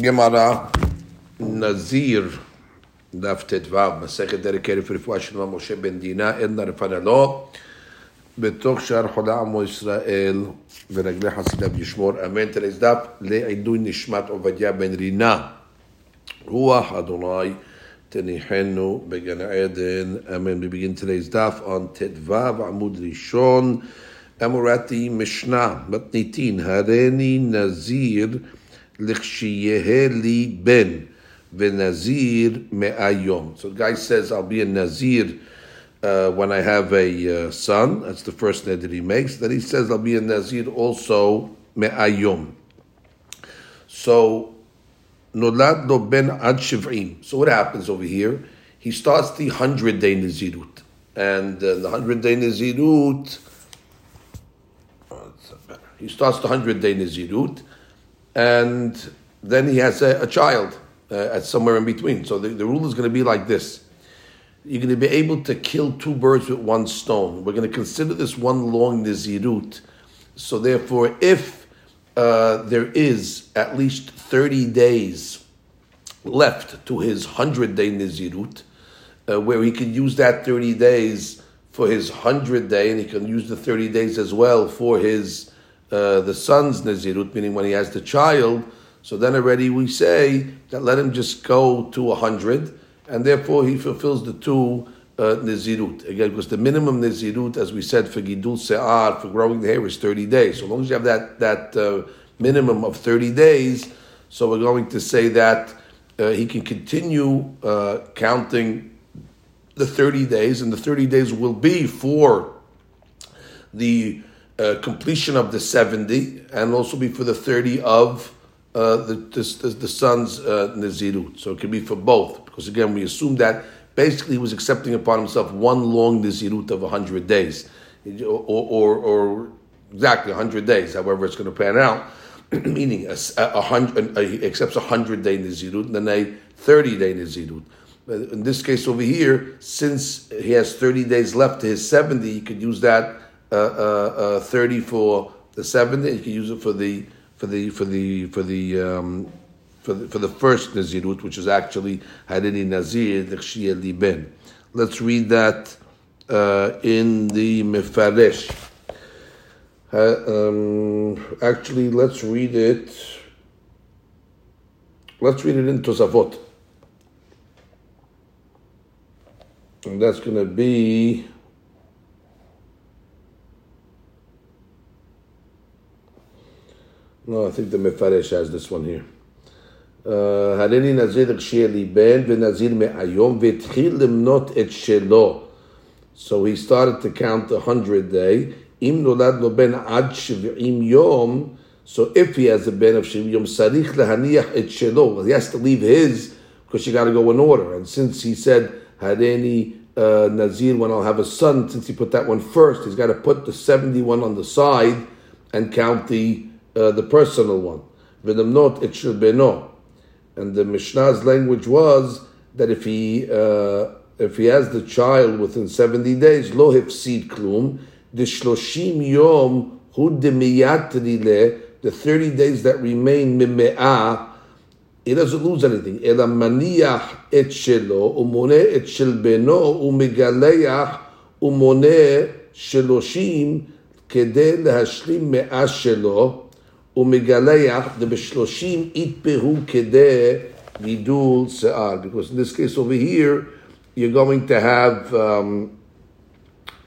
Gemara Nazir Daf Tetvav Masechet dedicated for Refuah Shalom Moshe Ben Dina Edna Refanalo בתוך שאר חולי עמו ישראל ורגלי חסידיו ישמור אמן. Today's דף לעידוי נשמת עובדיה בן רינה רוח אדוני תניחנו בגן עדן אמן. We begin today's דף on ט"ו עמוד ראשון אמורתי משנה מתניתין הריני נזיר Ben me'ayom. So the guy says, I'll be a nazir uh, when I have a uh, son. That's the first ned that he makes. Then he says, I'll be a nazir also me'ayom. So nolad lo ben ad shivrim. So what happens over here? He starts the 100 day nazirut. And uh, the 100 day nazirut, he starts the 100 day nazirut and then he has a, a child uh, at somewhere in between. So the, the rule is going to be like this you're going to be able to kill two birds with one stone. We're going to consider this one long Nizirut. So therefore, if uh, there is at least 30 days left to his 100 day Nizirut, uh, where he can use that 30 days for his 100 day, and he can use the 30 days as well for his uh, the son's Nizirut, meaning when he has the child. So then already we say that let him just go to a 100 and therefore he fulfills the two uh, Nizirut. Again, because the minimum Nizirut, as we said, for Gidul Se'ar, for growing the hair, is 30 days. So long as you have that, that uh, minimum of 30 days, so we're going to say that uh, he can continue uh, counting the 30 days, and the 30 days will be for the uh, completion of the 70, and also be for the 30 of uh, the, the, the son's uh, Nazirut. So it can be for both. Because again, we assume that basically he was accepting upon himself one long Nazirut of 100 days. Or, or, or exactly 100 days, however it's going to pan out. Meaning a, a hundred, he accepts a 100 day Nazirut and then a 30 day Nazirut. In this case over here, since he has 30 days left to his 70, he could use that uh, uh, uh 30 for the 70, he could use it for the for the for the for the um, for the, for the first Nazirut, which is actually Harini Nazir. Let's read that uh, in the Mefaresh. Uh, um, actually, let's read it. Let's read it in Tosafot. And that's going to be No, I think the Mefaresh has this one here. הריני נזיר כשיהיה לי בן ונזיר מהיום והתחיל למנות את שלו. So he started to count a hundred day. אם נולד לו בן עד שבעים יום, so if he has a ben of שבעים יום, צריך להניח את שלו. He has to leave his, because you got to go in order. And since he said, הריני uh, Nazir when I'll have a son, since he put that one first, he's got to put the 71 on the side and count the uh, the personal one. V'namnot it should be no. And the Mishnah's language was that if he uh, if he has the child within seventy days, lo hefsid klum, the shloshim yom hu le, the thirty days that remain mime'ah, he doesn't lose anything. Ela maniach et shelo, umone et shel beno, umegaleach, umone sheloshim, כדי להשלים מאה שלו, ומגלח דבשלושים יתפהו כדי גידול שיער. Because in this case over here, you're going to have um,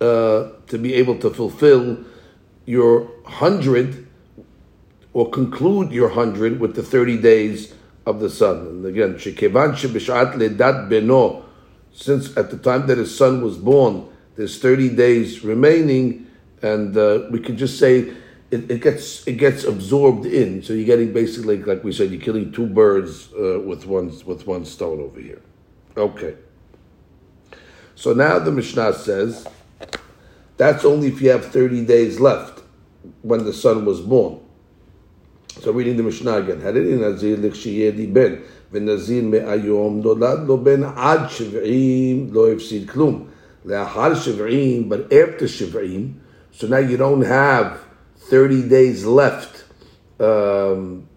uh, to be able to fulfill your hundred or conclude your hundred with the 30 days of the son. And again, shekevan shebishat ledat beno, since at the time that his son was born, there's 30 days remaining, and uh, we could just say it, it, gets it gets absorbed in. So you're getting basically, like we said, you're killing two birds uh, with one with one stone over here. Okay. So now the Mishnah says that's only if you have 30 days left when the son was born. So reading the Mishnah again. הריני נזיר לכשיהיה לי בן, ונזיר מהיום נולד לו בן עד שבעים, לא הפסיד כלום. לאחר שבעים, but after שבעים, so now you don't have 30 days left um,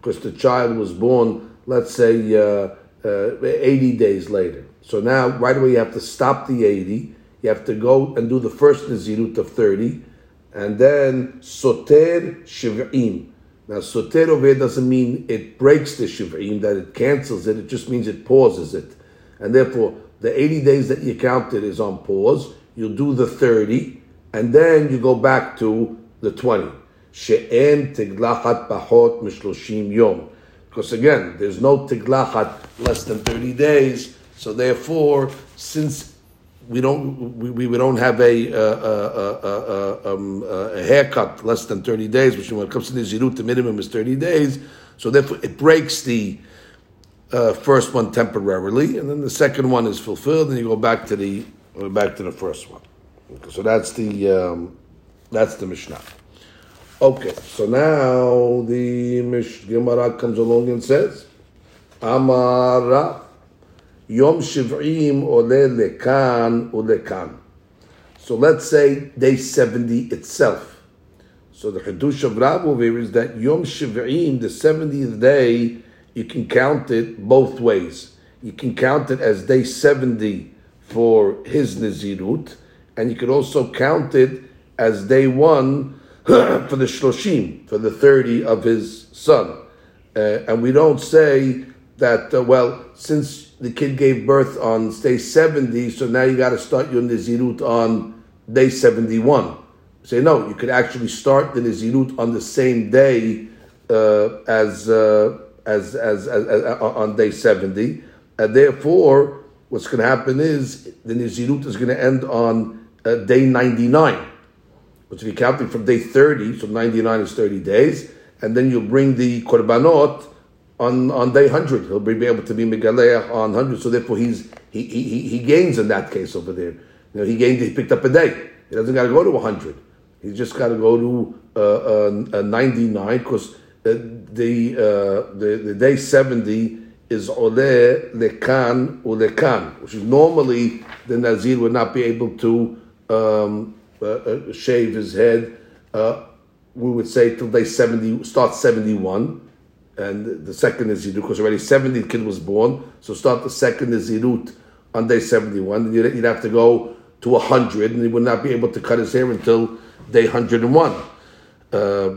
because the child was born, let's say, uh, uh, 80 days later. So now, right away, you have to stop the 80. You have to go and do the first Nazirut of 30, and then Soter Shiv'im. Now, Soter over doesn't mean it breaks the Shiv'im, that it cancels it, it just means it pauses it. And therefore, the 80 days that you counted is on pause. You'll do the 30, and then you go back to the 20. She'en tiglachat pachot mishloshim yom. Because again, there's no tiglachat less than 30 days. So therefore, since we don't we, we don't have a, uh, uh, uh, um, a haircut less than 30 days, which when it comes to the zirut, the minimum is 30 days. So therefore, it breaks the uh, first one temporarily, and then the second one is fulfilled, and you go back to the back to the first one. So that's the um, that's the Mishnah. Okay, so now the Mish Gemara comes along and says, Amara Yom Shiv'im ole lekan ulekan. So let's say day 70 itself. So the Hadush of over here is that Yom Shiv'im, the 70th day, you can count it both ways. You can count it as day 70 for his Nizirut, and you could also count it as day one for the shloshim, for the 30 of his son. Uh, and we don't say that, uh, well, since the kid gave birth on day 70, so now you got to start your Nizirut on day 71. Say, no, you could actually start the Nizirut on the same day uh, as, uh, as, as, as, as, uh, on day 70. And therefore, what's going to happen is the Nizirut is going to end on uh, day 99 which be counting from day 30, so 99 is 30 days, and then you'll bring the korbanot on, on day 100. He'll be able to be megaleach on 100, so therefore he's, he, he, he gains in that case over there. You know, he gained, he picked up a day. He doesn't got to go to 100. He's just got to go to uh, uh, 99 because uh, the, uh, the, the day 70 is ole lekan ulekan, which is normally the Nazir would not be able to um, uh, uh, shave his head, uh, we would say till day 70, start 71. And the second is Zirut, because already 70 kid was born. So start the second is Zirut on day 71. Then you'd, you'd have to go to 100, and he would not be able to cut his hair until day 101. Uh,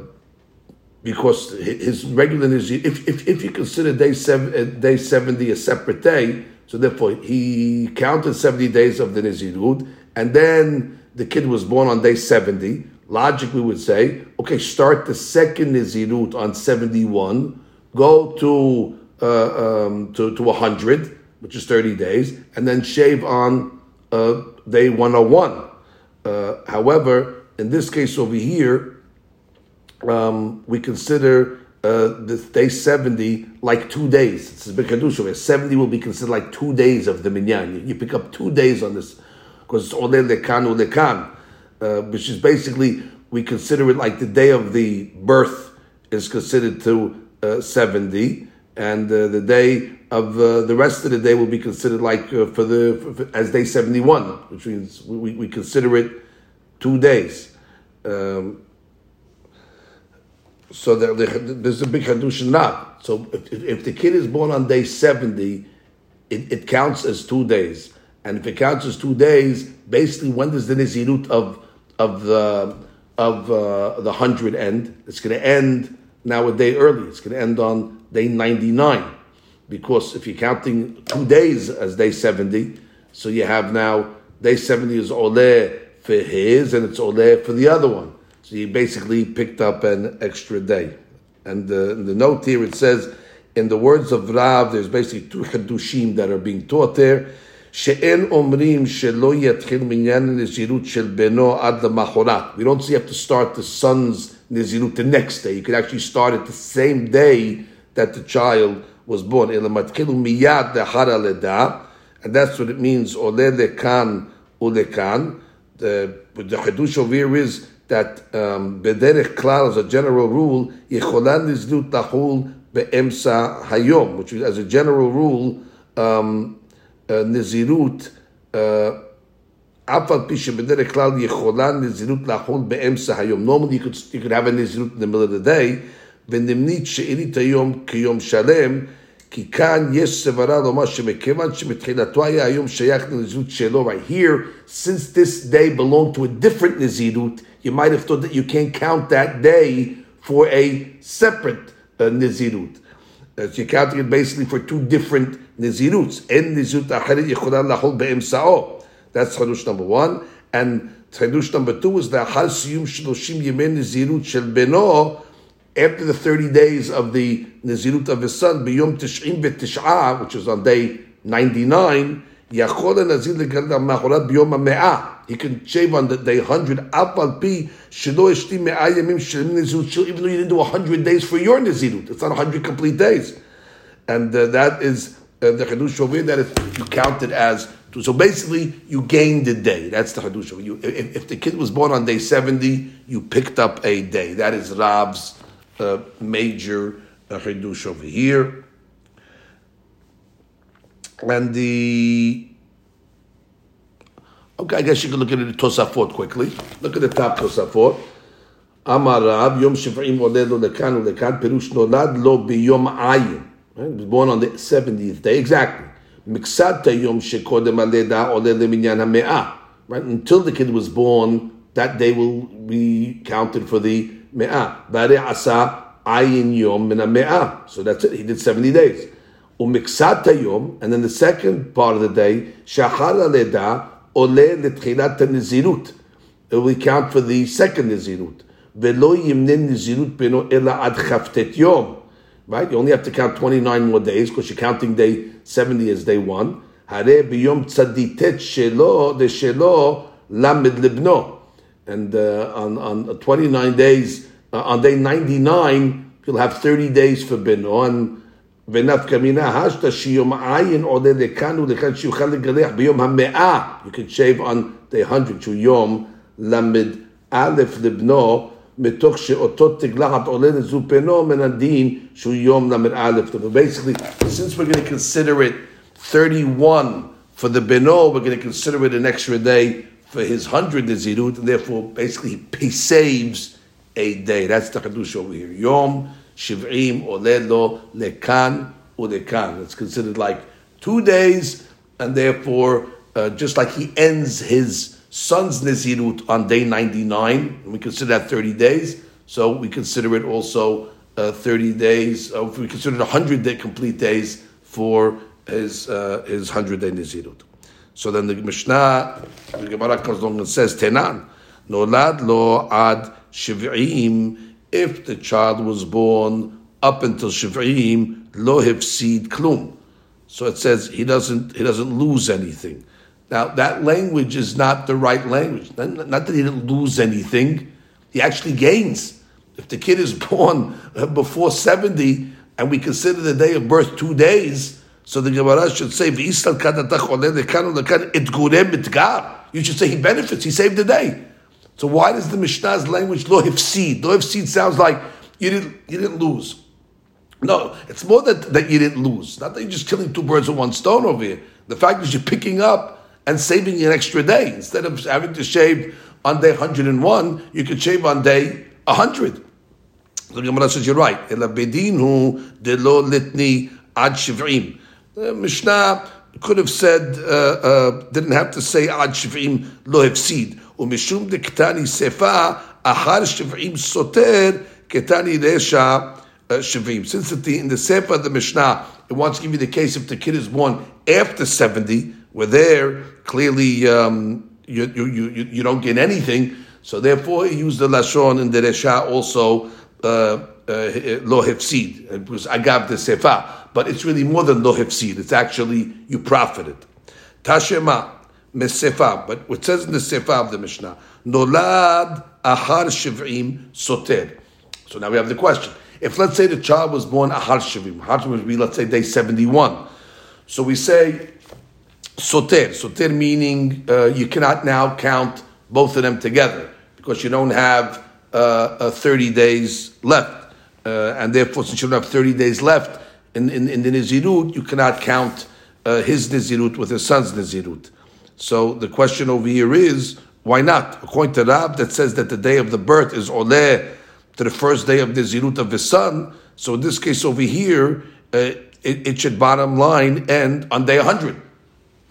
because his regular if, if, if you consider day seven, day 70 a separate day, so therefore he counted 70 days of the Nizirut, and then the kid was born on day 70, logically we would say, okay, start the second Nizirut on 71, go to, uh, um, to, to 100, which is 30 days, and then shave on uh, day 101. Uh, however, in this case over here, um, we consider uh, the day 70 like two days. It's a big Kedusha. 70 will be considered like two days of the minyan. You pick up two days on this because it's ole lekan lekan, uh, which is basically we consider it like the day of the birth is considered to uh, seventy, and uh, the day of uh, the rest of the day will be considered like uh, for the for, for, as day seventy one, which means we, we consider it two days. Um, so there, there's a big hadush now. So if, if, the kid is born on day seventy, it, it counts as two days. And if it counts as two days, basically, when does the Nizirut of of the of uh, the hundred end? It's going to end now a day early. It's going to end on day ninety nine, because if you're counting two days as day seventy, so you have now day seventy is ole for his, and it's ole for the other one. So you basically picked up an extra day. And the, the note here it says, in the words of Rav, there's basically two chedushim that are being taught there. שאין אומרים שלא יתחיל מניין הנזירות של בנו עד למחרת. We don't say you have to start the son's נזירות the next day. You can actually start it the same day that the child was born. אלא מתחילו מיד לאחר הלידה, and that's what it means, עולה לכאן ולכאן. The, the חידוש over here is that um, בדרך כלל, as a general rule, יכולה נזירות לחול באמצע היום, which is, as a general rule, um, נזירות, אף על פי שבדרך כלל יכולה נזירות לחול באמצע היום. Normally you could, you could have a נזירות in the middle of the day, ונמנית שארית היום כיום שלם, כי כאן יש סברה לומר שמכיוון שמתחילתו היה היום שייך לנזירות שלו, right here, since this day belonged to a different נזירות, you might have thought that you can't count that day for a separate uh, נזירות. Uh, so you're counting it basically for two different נזירוts. אין נזירות אחרת יכולה לחול באמצעו. That's חידוש number one. And חידוש number two is לאחר סיום 30 ימי נזירות של בנו, after the 30 days of the Nazirut of his son, Biyom Tish'im B'Tish'a, which is on day 99, Yachol Nazir Machorat Biyom HaMe'ah. He can shave on the day 100, Apal Pi, Shelo Eshti Me'ah Yamim Shelim Nazirut, even though you didn't do 100 days for your Nazirut. It's not 100 complete days. And uh, that is uh, the Chedush over that if you count it as two. so basically, you gained a day. That's the Hadush. If, if, the kid was born on day 70, you picked up a day. That is Rab's uh, major uh, over here. And the okay, I guess you can look at the Tosafot quickly. Look at the top Tosafot. Amar Rab Yom Shiv'im Oled Lo Lekan Lekan Perush Nolad Lo Biyom Ayin. He was born on the 70th day, exactly. Shekodem Aleda Leminyan. Right, until the kid was born, that day will be counted for the me'ah. Ayin yom. So that's it. He did 70 days. And then the second part of the day, shachar leda ole letchilat nizirut. It will count for the second nizirut. Velo yimnin nizirut ela ad chaftet yom Right? You only have to count 29 more days because you're counting day 70 as day one. Hare biyom tzaditet shelo de shelo lamed libno. And uh, on, on 29 days, uh, on day 99, you'll have 30 days for bino. And ונפקא מינה השתא שיום עין עולה לכאן ולכאן שיוכל לגלח ביום המאה. You can shave on day 100 שהוא יום למד א' לבנו, מתוך שאותו תגלחת עולה לזופנו מן הדין שהוא יום למד א'. Basically, since we're going to consider it 31 for the beno, we're going to consider it an extra day for his hundred Nazirut, and therefore basically he saves a day. That's the Chadush over here. Yom Shiv'im Olelo Lekan Ulekan. It's considered like two days, and therefore, uh, just like he ends his son's Nazirut on day 99, we consider that 30 days, so we consider it also uh, 30 days, uh, we consider it 100 day, complete days for his, uh, his 100 day Nazirut. So then the Mishnah, the Gemara comes along and says, Tenan, Nolad lo ad shiv'im, if the child was born up until shiv'im, lo hefsid klum. So it says he doesn't, he doesn't lose anything. Now that language is not the right language. Not that he didn't lose anything, he actually gains. If the kid is born before 70 and we consider the day of birth two days, so the Gemara should say. You should say he benefits. He saved the day. So why does the Mishnah's language lo hifsid? Lo hifsid sounds like you didn't you didn't lose. No, it's more that, that you didn't lose. Not that you're just killing two birds with one stone over here. The fact is you're picking up and saving an extra day. Instead of having to shave on day 101, you could shave on day 100. So the Gemara says, you're right. Ela bedinu de lo litni ad shiv'im. The Mishnah could have said, uh, uh, didn't have to say ad shiv'im lo hefsid. Umishum de ketani sefa ahar shiv'im soter ketani resha uh, shiv'im. Since the, in the sefa the Mishnah, it wants to give you the case if the kid is born after 70, where there, clearly um, you, you, you, you don't get anything. So therefore, he used the lashon and the resha also uh, uh, hefsid, because agav the sefa but it's really more than lo. It's actually you profited. Tashema mesefa, but what says in the sefa of the Mishnah, nolad ahar shivim soter. So now we have the question. If let's say the child was born ahar shivim, ahar shivim would be let's say day seventy-one. So we say soter. Soter meaning uh, you cannot now count both of them together because you don't have uh, uh, 30 days left. Uh, and therefore, since you don't have 30 days left, in, in, in the Nizirut, you cannot count uh, his Nizirut with his son's Nizirut. So the question over here is, why not? According to Rab, that says that the day of the birth is Oleh to the first day of the Zirut of his son. So in this case over here, uh, it, it, should bottom line end on day 100.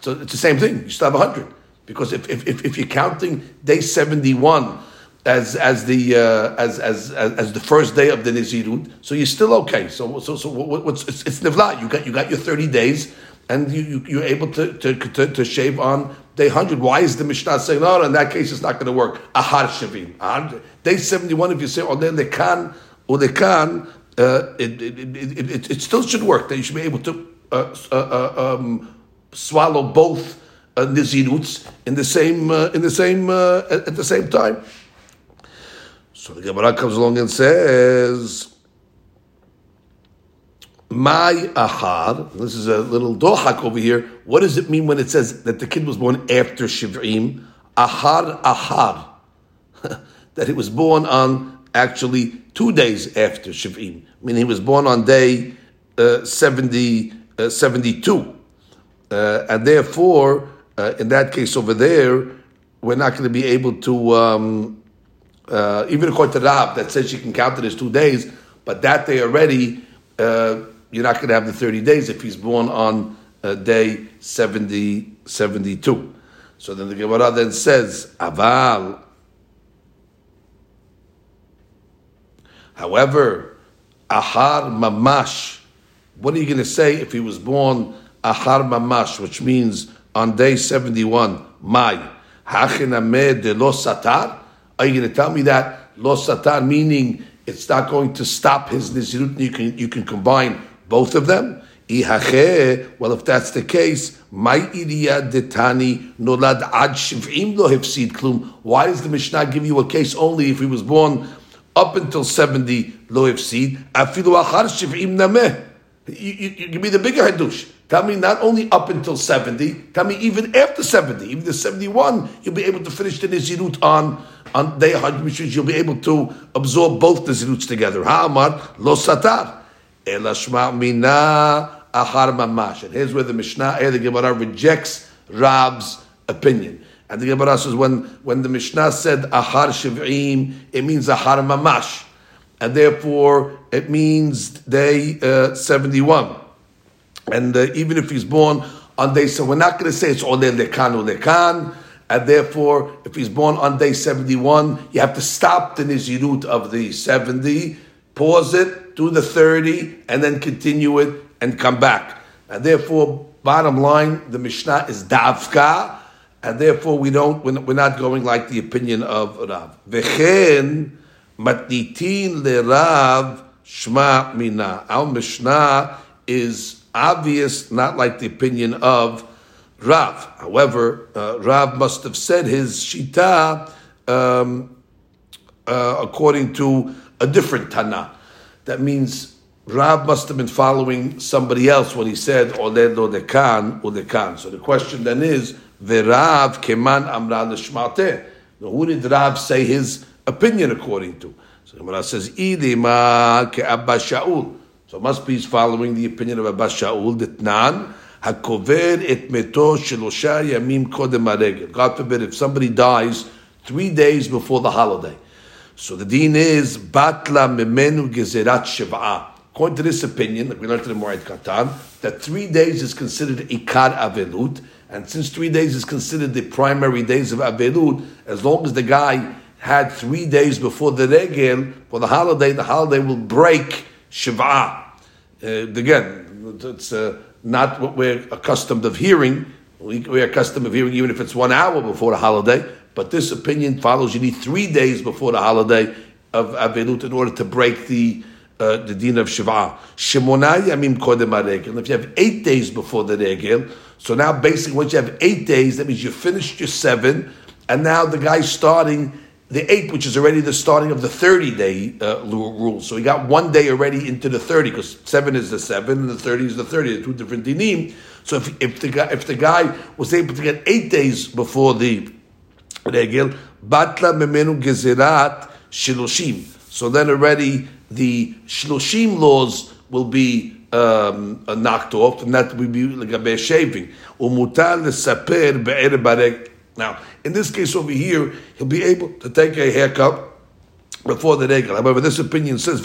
So it's the same thing. You still have 100. Because if, if, if, you're counting day 71 as as the uh, as, as as the first day of the Nizirut, so you're still okay. So so so what's it's, it's nivla. You got you got your 30 days, and you, you are able to, to, to to shave on day 100. Why is the Mishnah saying no? In that case, it's not going to work. Ahar shavim. Day 71. If you say oh they can or they can, uh, it, it, it, it, it still should work. That you should be able to uh, uh, uh um, swallow both uh, niziruts in the same uh, in the same uh, at, at the same time. So the Gemara comes along and says, "My ahar." This is a little dohak over here. What does it mean when it says that the kid was born after shivrim? Ahar ahar, that he was born on actually two days after shivrim. mean, he was born on day uh, 70, uh, 72. Uh, and therefore, uh, in that case over there, we're not going to be able to um, uh, even according to Rab, that says you can count it as two days, but that day already, uh, you're not going to have the 30 days if he's born on uh, day 70, 72. So then the Gemara then says, Aval. However, Ahar Mamash, what are you going to say if he was born Ahar Mamash, which means on day 71, Mai, Hachinameh de lo Satar? Are you going to tell me that lo satan meaning it's not going to stop his nizirut? You can you can combine both of them. Well, if that's the case, my idiya detani nolad ad shivim lo hefsid klum. Why does the Mishnah give you a case only if he was born up until seventy lo hefsid? Afilu achar shivim nameh. You give me the bigger hadush. Tell me not only up until 70, tell me even after 70, even the 71, you'll be able to finish the Nizirut on, on day 100, which you'll be able to absorb both the Niziruts together. Ha'amar lo satar. Elashma mina ahar mamash. And here's where the Mishnah, here the Gemara rejects Rab's opinion. And the Gemara says when, when the Mishnah said ahar shiv'im, it means ahar mamash. And therefore, it means day uh, 71. And uh, even if he's born on day, so we're not going to say it's ole lekan or lekan. And therefore, if he's born on day 71, you have to stop the nizirut of the 70, pause it, do the 30, and then continue it and come back. And therefore, bottom line, the Mishnah is davka, and therefore we don't, we're not going like the opinion of Rav. Vechen matnitin le Rav shma mina. Our Mishnah is obvious, not like the opinion of Rav. However, uh, Rav must have said his shita um, uh, according to a different Tana. That means Rav must have been following somebody else when he said Oled lo dekan or dekan. So the question then is, Verav keman amra l'shmate. Who did Rav say his opinion according to? So Gemara says, Idima ke Abba Shaul. So must be he's following the opinion of Abba Shaul, Ditnan, Hakover et meto shelosha yamim kodem. God forbid if somebody dies three days before the holiday. So the deen is batla memenu gezerat shiv'ah. According to this opinion, like we learned in the Moed Katan, that three days is considered ikar avelut, and since three days is considered the primary days of avelut, as long as the guy had three days before the regel for the holiday, the holiday will break Shiva. Uh, again, it's uh, not what we're accustomed of hearing. We, we're accustomed of hearing even if it's one hour before the holiday. But this opinion follows you need three days before the holiday of Avelut in order to break the uh, the din of Shiva. Yamim kodem regel. If you have eight days before the regel, so now basically once you have eight days, that means you finished your seven, and now the guy's starting the eighth, which is already the starting of the 30 day uh, rule. So he got one day already into the 30, because seven is the seven and the 30 is the 30, They're two different dinim. So if, if, the guy, if the guy was able to get eight days before the regel, batla memenu gezerat shiloshim. So then already the shiloshim laws will be um, uh, knocked off, and that will be like a shaving. Be'er now, in this case over here, he'll be able to take a haircut before the regel. However, this opinion says. If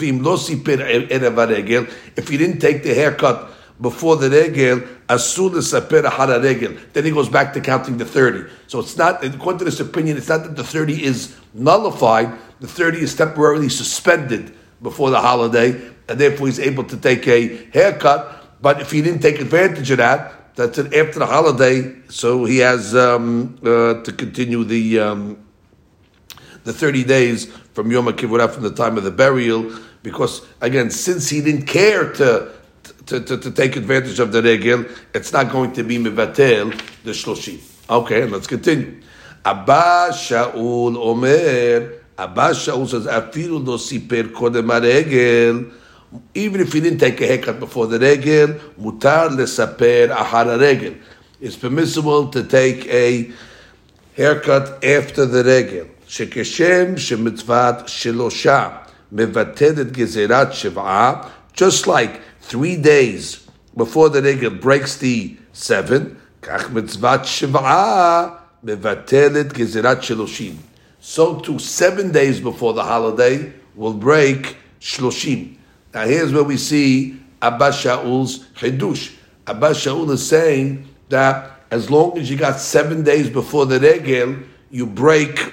he didn't take the haircut before the regel, asul saper hara regel. Then he goes back to counting the thirty. So it's not according to this opinion. It's not that the thirty is nullified. The thirty is temporarily suspended before the holiday, and therefore he's able to take a haircut. But if he didn't take advantage of that, that's it after the holiday. So he has um, uh, to continue the. Um, the 30 days from Yom Kippur from the time of the burial, because again, since he didn't care to to, to, to take advantage of the regel, it's not going to be mivatel the shloshim. Okay, let's continue. Abba Shaul Omer. Abba Shaul says, "Afilu lo siper kodem regel." Even if he didn't take a haircut before the regel, mutar lesaper ahara regel. It's permissible to take a haircut after the regel. שכשם שמצוות שלושה מבטלת גזירת שבעה, just like three days before the regel breaks the seven, כך מצוות שבעה מבטלת גזירת שלושים. So too, seven days before the holiday will break shloshim. Now here's where we see Abba Shaul's chidush. Abba Shaul is saying that as long as you got seven days before the regel, you break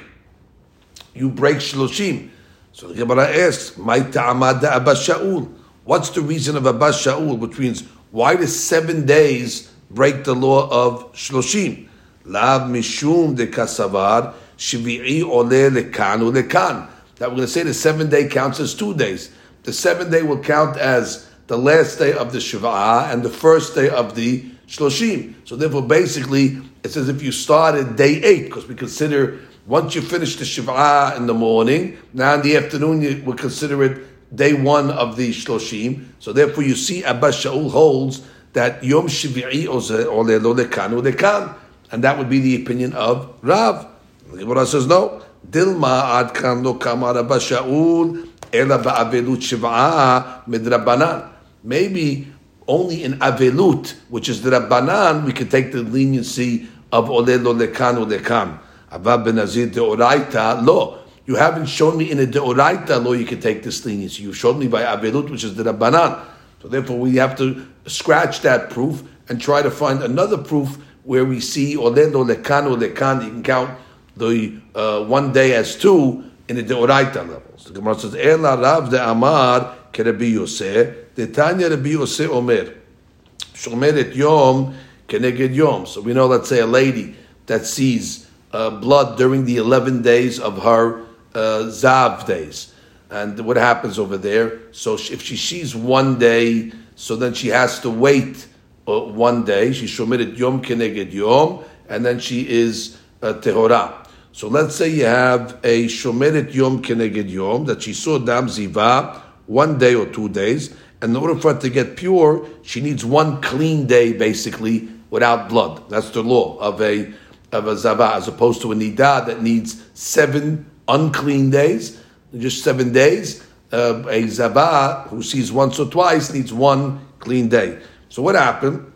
you break shloshim. So the Gemara asks, "My ta'amad Abba Shaul." What's the reason of Abba Shaul? Which means why does seven days break the law of shloshim? Lav mishum de kasavar shvi'i ole lekan lekan. That we're going to say the seven day counts as two days. The seventh day will count as the last day of the Shiva'ah and the first day of the Shloshim. So therefore, basically, it's as if you started day eight, because we consider once you finish the Shiv'ah in the morning, now in the afternoon you will consider it day one of the Shloshim. So therefore you see Abba Shaul holds that Yom Shvi'i Olelo Lekan Lekan. And that would be the opinion of Rav. The Gemara says no. Dilma ad lo kamar Abba Shaul ela ba'avelut. Maybe only in Avelut, which is the Rabbanan, we can take the leniency of Olelo Lekan Lekan. Avav ben Nazir deoraita lo. You haven't shown me in a deoraita law you can take this leniency. You've shown me by avilut, which is the rabbanan. So therefore, we have to scratch that proof and try to find another proof where we see lekano lekan. You can count the uh, one day as two in the deoraita The Gemara says, "Ela rav de amar kerebi yoseh de tanya Rabbi Yoseh omer shomeret yom keneged yom." So we know, let's say, a lady that sees uh, blood during the 11 days of her uh, Zav days. And what happens over there? So if she sees one day, so then she has to wait uh, one day. She shomited Yom Keneged Yom, and then she is uh, Tehorah. So let's say you have a Shomeret Yom Keneged Yom, that she saw Dam Ziva one day or two days, and in order for her to get pure, she needs one clean day, basically, without blood. That's the law of a of a zava as opposed to a nida that needs seven unclean days, just seven days. Uh, a zava who sees once or twice needs one clean day. So what happened?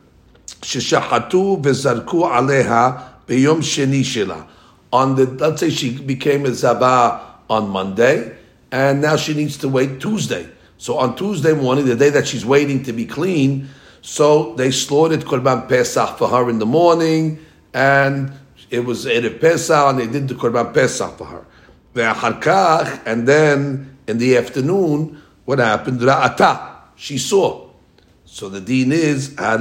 Sheshahatu v'zarku aleha beyom sheni shela. On the let's say she became a zava on Monday, and now she needs to wait Tuesday. So on Tuesday morning, the day that she's waiting to be clean, so they slaughtered korban pesach for her in the morning, and it was Erev Pesach, and they did the Korban Pesach for her. And then in the afternoon, what happened? Ra'ata, she saw. So the deen is, Are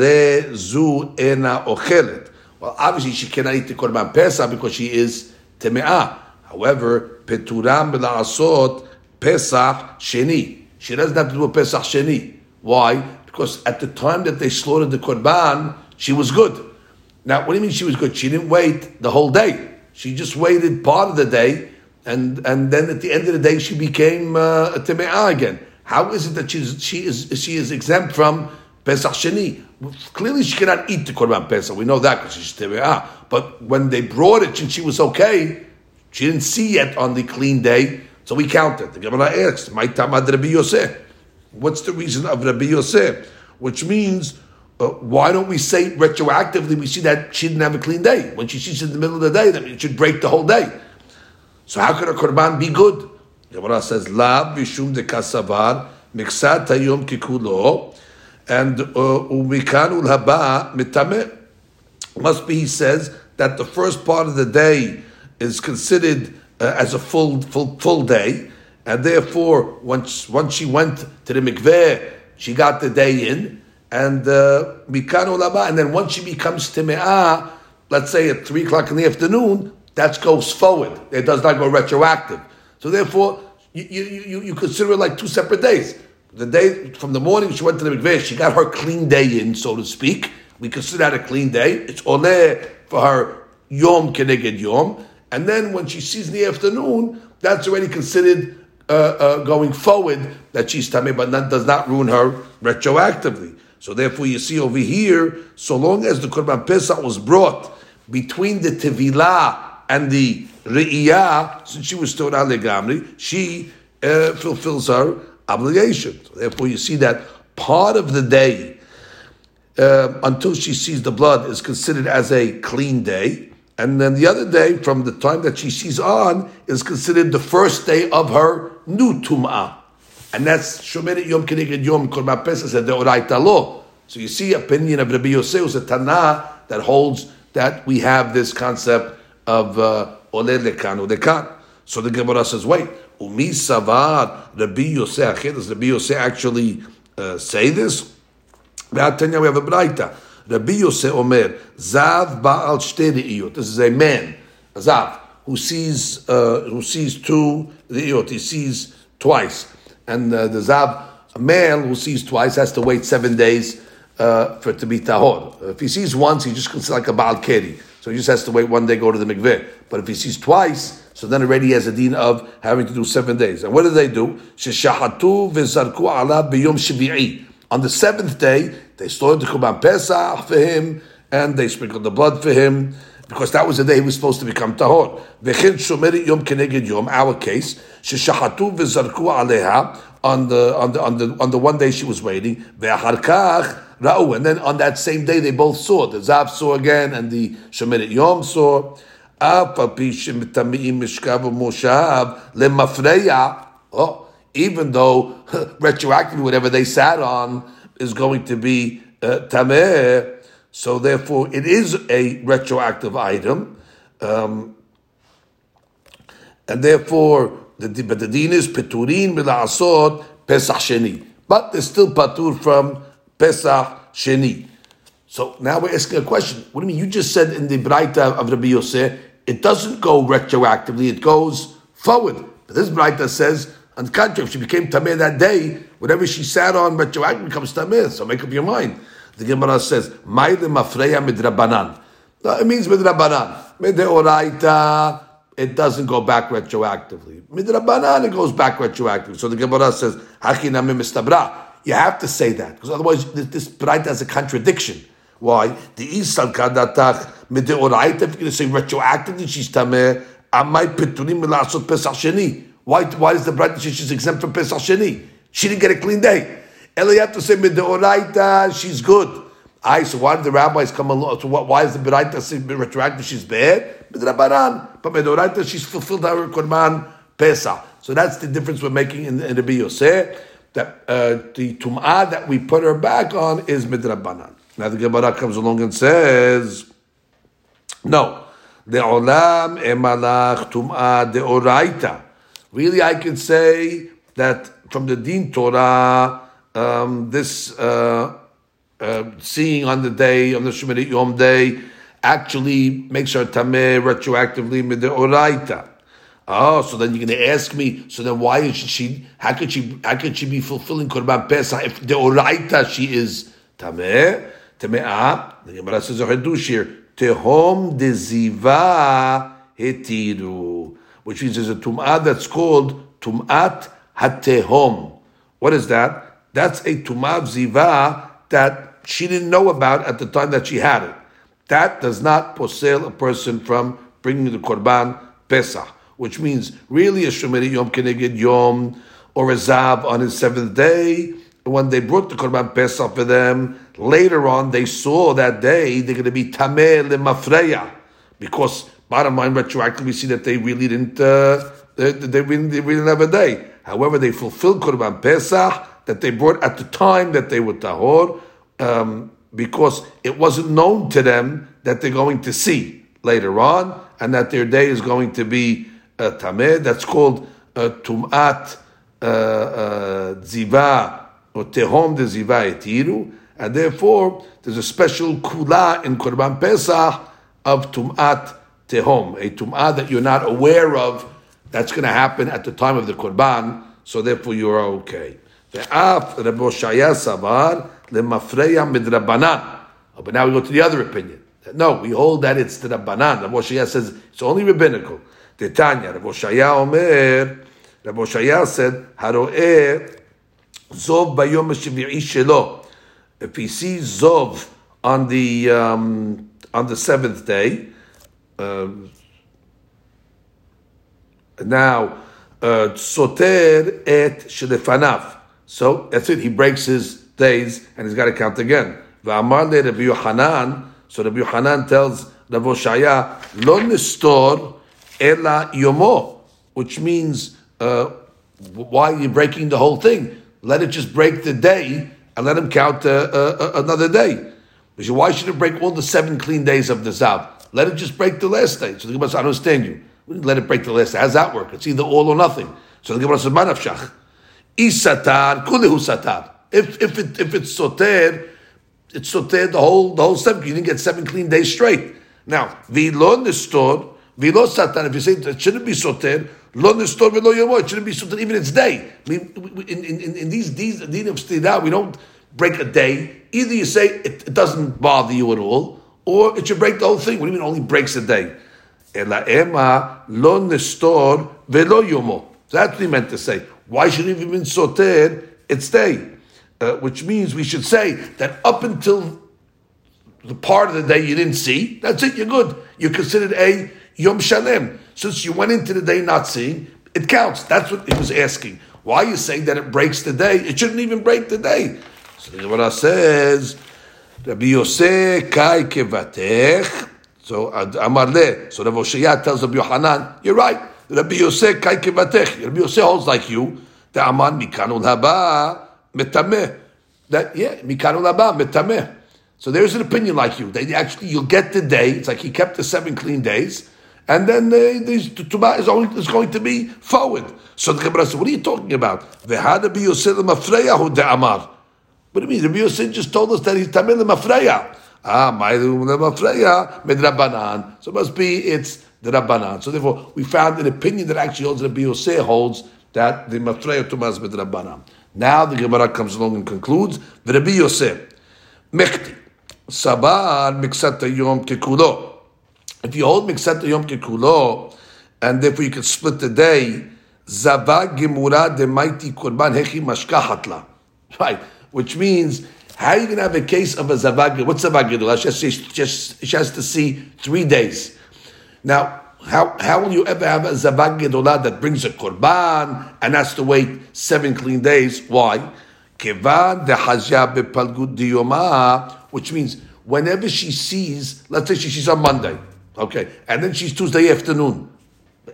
zu ena ochelet. Well, obviously she cannot eat the Korban Pesach because she is Teme'ah. However, Peturam b'la'asot Pesach Sheni. She doesn't have to do a Pesach Sheni. Why? Because at the time that they slaughtered the Korban, she was good. Now, what do you mean she was good? She didn't wait the whole day. She just waited part of the day, and and then at the end of the day, she became uh, a teme'ah again. How is it that she's, she is she is exempt from Pesach Sheni? Clearly, she cannot eat the Korban Pesach. We know that because she's teme'ah. But when they brought it and she was okay, she didn't see yet on the clean day, so we counted. The Gemara asked, "My tamad Rabbi Yosef." What's the reason of Rabbi Yosef? Which means but why don't we say retroactively? We see that she didn't have a clean day. When she sees it in the middle of the day, then it should break the whole day. So how could a korban be good? The Gemara says, La bishum de kasavar, hayom kikulo, and uh, umikan ulhaba mitame. Must be, he says, that the first part of the day is considered uh, as a full, full, full day, and therefore, once, once she went to the mikveh, she got the day in, and uh, mikan uh, and then once she becomes time'ah, let's say at 3 o'clock in the afternoon, that goes forward. It does not go retroactive. So therefore, you, you, you consider it like two separate days. The day from the morning she went to the mikveh, she got her clean day in, so to speak. We consider that a clean day. It's oleh for her yom keneged yom. And then when she sees in the afternoon, that's already considered uh, uh, going forward that she's tameh, but that does not ruin her retroactively. So therefore, you see over here, so long as the korban pesach was brought between the tevilah and the re'iyah, since she was Torah legamri, she uh, fulfills her obligation. Therefore, you see that part of the day uh, until she sees the blood is considered as a clean day, and then the other day, from the time that she sees on, is considered the first day of her new tum'ah. And that's Shomer Yom Keneged Yom Korban Pesach said the Oraita law. So you see, opinion of Rabbi Yosef was a Tana that holds that we have this concept of uh, ole lekan lekan. So the Gemara says, wait, umi savar Rabbi Yosef. Does Rabbi Yosef actually uh, say this? we have a braita. Rabbi Yosef Omer Zav Baal Shtei This is a man, a Zav, who sees uh, who sees two Re'iyot. He sees twice, and uh, the Zav, a male who sees twice, has to wait seven days uh, for it to be tahor. If he sees once, he just considers like a Baal Keri. So he just has to wait one day, go to the mikveh. But if he sees twice, so then already he has a deen of having to do seven days. And what do they do? On the seventh day, they slaughtered the Kurban Pesach for him, and they sprinkled the blood for him, because that was the day he was supposed to become tahor. Yom keneged yom, our case, sheshachatu v'zarku aleha, on the, on the, on the, on the one day she was waiting, ve'acharkach, Ra'u, and then on that same day they both saw. The Zav saw again, and the Shemeret Yom saw. Oh, even though retroactively whatever they sat on is going to be uh, tameh, so therefore it is a retroactive item, um, and therefore the but the din is peturin asod pesach sheni, but they're still patur from Pesach Sheni. So now we're asking a question. What do you mean? You just said in the Braita of Rabbi Yosef, it doesn't go retroactively, it goes forward. But this Braita says, on the contrary, if she became Tameh that day, whatever she sat on retroactively becomes Tameh. So make up your mind. The Gemara says, Maile mafreya midrabanan. No, it means midrabanan. Mideoraita, it doesn't go back retroactively. Midrabanan, it goes back retroactively. So the Gemara says, Hachinami mistabra. You have to say that because otherwise this, this has a contradiction. Why? The Isal Kadatach Mideoraita, if you're going to say retroactively, she's Tameh, Amai Peturim Milasot Pesach Sheni. Why, why is the Braita she's exempt from Pesach Sheni? She didn't get a clean day. Eli have to say Mideoraita, she's good. I so why did the rabbis come along? So what, why is the Braita say retroactive? She's bad. Midrabanan, but Mideoraita, she's fulfilled her Korban Pesach. So that's the difference we're making in, in the Biyoseh that uh, the tum'ah that we put her back on is midrabanan. Now the Gemara comes along and says, no, the olam emalach tum'ah de oraita. Really, I can say that from the Din Torah, um, this uh, uh, seeing on the day on the Shemitah Yom day actually makes her tameh retroactively midoraita. Oh, so then you're going to ask me. So then, why is she? How could she? How could she be fulfilling korban pesach if the oraita she is tameh tameh? Ah, the Gemara says a chedush here. Tehom deziva hetiru, which means there's a tum'ah that's called tum'at hatehom. What is that? That's a tum'ah ziva that she didn't know about at the time that she had it. That does not posel a person from bringing the korban pesach which means really a Shomeri Yom Keneged Yom or a Zab on his seventh day. When they brought the Korban Pesach for them, later on they saw that day they're going to be Tameh Lemafreya. Because bottom line, retroactively, we see that they really didn't uh, they, they, didn't, they didn't have a day. However, they fulfilled Korban Pesach that they brought at the time that they were tahor, um, because it wasn't known to them that they're going to see later on, and that their day is going to be uh, tameh. That's called uh, tumat uh, ziva or tehom de ziva etiru, and therefore there's a special kula in Korban Pesach of tumat tehom, a tum'ah that you're not aware of that's going to happen at the time of the Korban, so therefore okay. Ve'af Rabbi Oshaya Savar lemafreya midrabanan. Oh, but now we go to the other opinion. No, we hold that it's the Rabbanan. Rabbi Oshaya says it's only rabbinical. Tanya, Rabbi Oshaya Omer, Rabbi Oshaya said, Haro'eh zov bayom shvi'i shelo. If he sees zov on the um, on the seventh day, um, now, uh, soter et shelefanav. So that's it. He breaks his days and he's got to count again. V'amar le Rabbi Yohanan. So Rabbi Yohanan tells Rabbi Shaya, lo nestor ela yomo, which means uh, why are you breaking the whole thing? Let it just break the day and let him count uh, uh, uh another day. Why should it break all the seven clean days of the Zav? Let it just break the last day. So the Gemara says, I understand you. Let it break the last day. How does that work? It's either all or nothing. So the Gemara says, Manafshach. Isatar, kulehu satar. If, if, it, if it's soter, it's soter the whole, the whole seven. You didn't get seven clean days straight. Now, v'lo nestor, v'lo satan, if you say it shouldn't be soter, lo nestor v'lo yomo, it shouldn't be soter even its day. I mean, in, in, in these, these, din of stida, we don't break a day. Either you say it, it doesn't bother you at all, or it should break the whole thing. What do you mean only breaks a day? Ela ema lo nestor velo yomo. That's what he meant to say. Why should it been soter its day? Uh, which means we should say that up until the part of the day you didn't see, that's it, you're good. You're considered a Yom Shalem. Since you went into the day not seeing, it counts. That's what he was asking. Why are you saying that it breaks the day? It shouldn't even break the day. So the Gemara says, Rabbi Yosef kai kevatech. So Amar le. So Rabbi Oshaya tells Rabbi Yohanan, you're right. Rabbi Yosef kai kevatech. Rabbi Yosef holds like you. The Aman mikanul haba metameh. That yeah, mikanul haba metameh. So there's an opinion like you. They actually you'll get the day. It's like he kept the seven clean days. And then the Tumah is, only, is going to be forward. So the Gemara says, what are you talking about? V'hada bi Yosef mafreyahu de amar. What do you mean? Rabbi Yosef just told us that he's tamil mafreya. Ah, ma'ilum mafreya midrabanan. So it must be it's the rabbanan. So therefore, we found an opinion that actually holds Rabbi Yosef holds that the mafreya tumas midrabanan. Now the Gemara comes along and concludes the Rabbi Yosef mechti sabar miksat yom kekulo. If you hold miksat yom kekulo, and therefore you can split the day, zavag gemura de mighty kurban hechi mashkahatla. Right which means how are you going to have a case of a zavag? What's zavag She, just, she has to see three days. Now, how, how will you ever have a zavag that brings a korban and has to wait seven clean days? Why? Which means whenever she sees, let's say she sees on Monday, okay, and then she's Tuesday afternoon.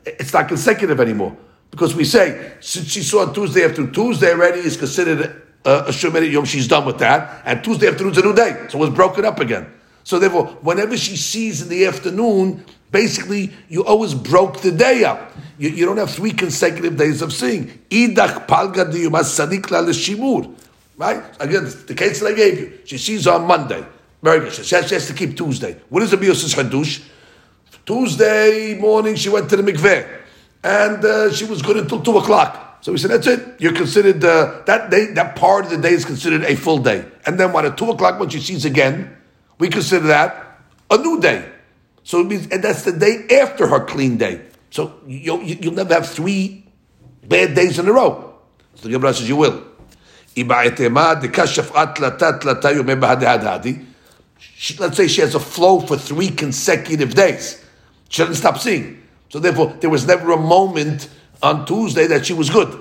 It's not consecutive anymore because we say since she saw Tuesday afternoon, Tuesday already is considered uh, a Shemitah Yom, she's done with that, and Tuesday afternoon's a new day, so it's broken up again. So therefore, whenever she sees in the afternoon, basically you always broke the day up. You, you don't have three consecutive days of seeing. Idach palga shimur. Right? Again, the case that I gave you. She sees on Monday. Very good. She has, she has to keep Tuesday. What is the Bios's Hadush? Tuesday morning she went to the mikveh. And uh, she was good until 2 o'clock. So we said, that's it. You're considered, uh, that day, that part of the day is considered a full day. And then when at 2 o'clock, when she sees again, we consider that a new day. So it means, and that's the day after her clean day. So you'll, you'll never have three bad days in a row. So the Gemara says, you will. She, let's say she has a flow for three consecutive days. She doesn't stop seeing. So therefore, there was never a moment on Tuesday that she was good,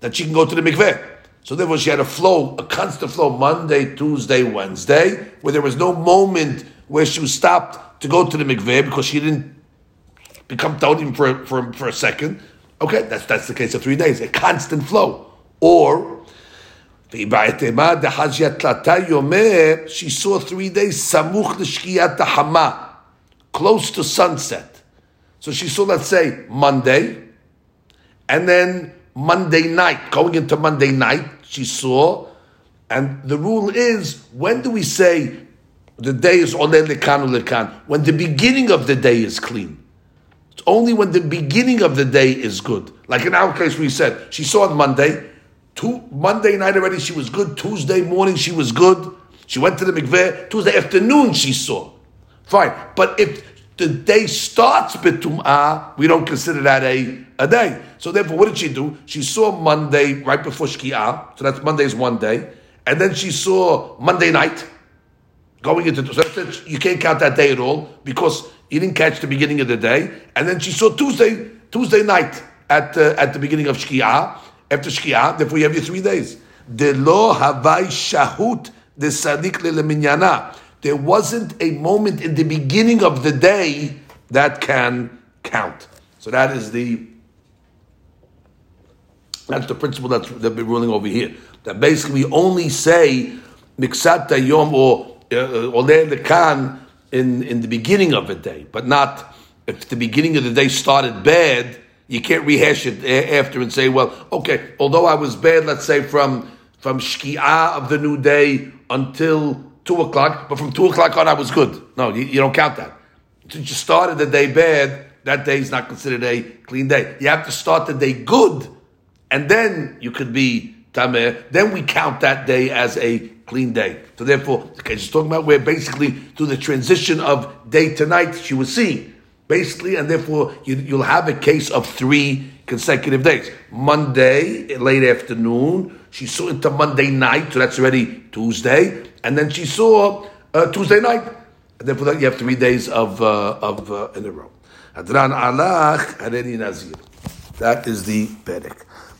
that she can go to the mikveh. So therefore, she had a flow, a constant flow, Monday, Tuesday, Wednesday, where there was no moment where she was stopped to go to the mikveh because she didn't become Todim for, for, for a second. Okay, that's that's the case of three days, a constant flow. Or she saw three days samuch l'shkiyat hama, close to sunset. So she saw, let's say, Monday, and then Monday night, going into Monday night, she saw, and the rule is, when do we say the day is ole lekan lekan? When the beginning of the day is clean. It's only when the beginning of the day is good. Like in our case, we said, she saw on Monday, Two, Monday night already she was good. Tuesday morning she was good. She went to the mikveh. Tuesday afternoon she saw. Fine. But if the day starts betum'ah, we don't consider that a, a day. So therefore, what did she do? She saw Monday right before Shki'ah. So that's Monday's one day. And then she saw Monday night going into, so you can't count that day at all because you didn't catch the beginning of the day. And then she saw Tuesday, Tuesday night at, uh, at the beginning of Shki'ah after Shkia, therefore you have your three days. The lo havai shahut the sadik leminyana. There wasn't a moment in the beginning of the day that can count. So that is the that's the principle that's that we're ruling over here. That basically we only say miksat yom or uh, oleh lekan in in the beginning of a day, but not if the beginning of the day started bad you can't rehash it after and say, well, okay, although I was bad, let's say from from shkia of the new day until two o'clock, but from two o'clock on I was good. No, you, you don't count that. Since you started the day bad, that day is not considered a clean day. You have to start the day good, and then you could be tameh. Then we count that day as a clean day. So therefore, okay, she's talking about where basically through the transition of day to night, she was seeing basically, and therefore you, will have a case of three consecutive days. Monday, late afternoon, she saw into Monday night, so that's already Tuesday, and then she saw uh, Tuesday night. And therefore, you have three days of uh, of uh, in a row. Adran alach Nazir. That is the Perek.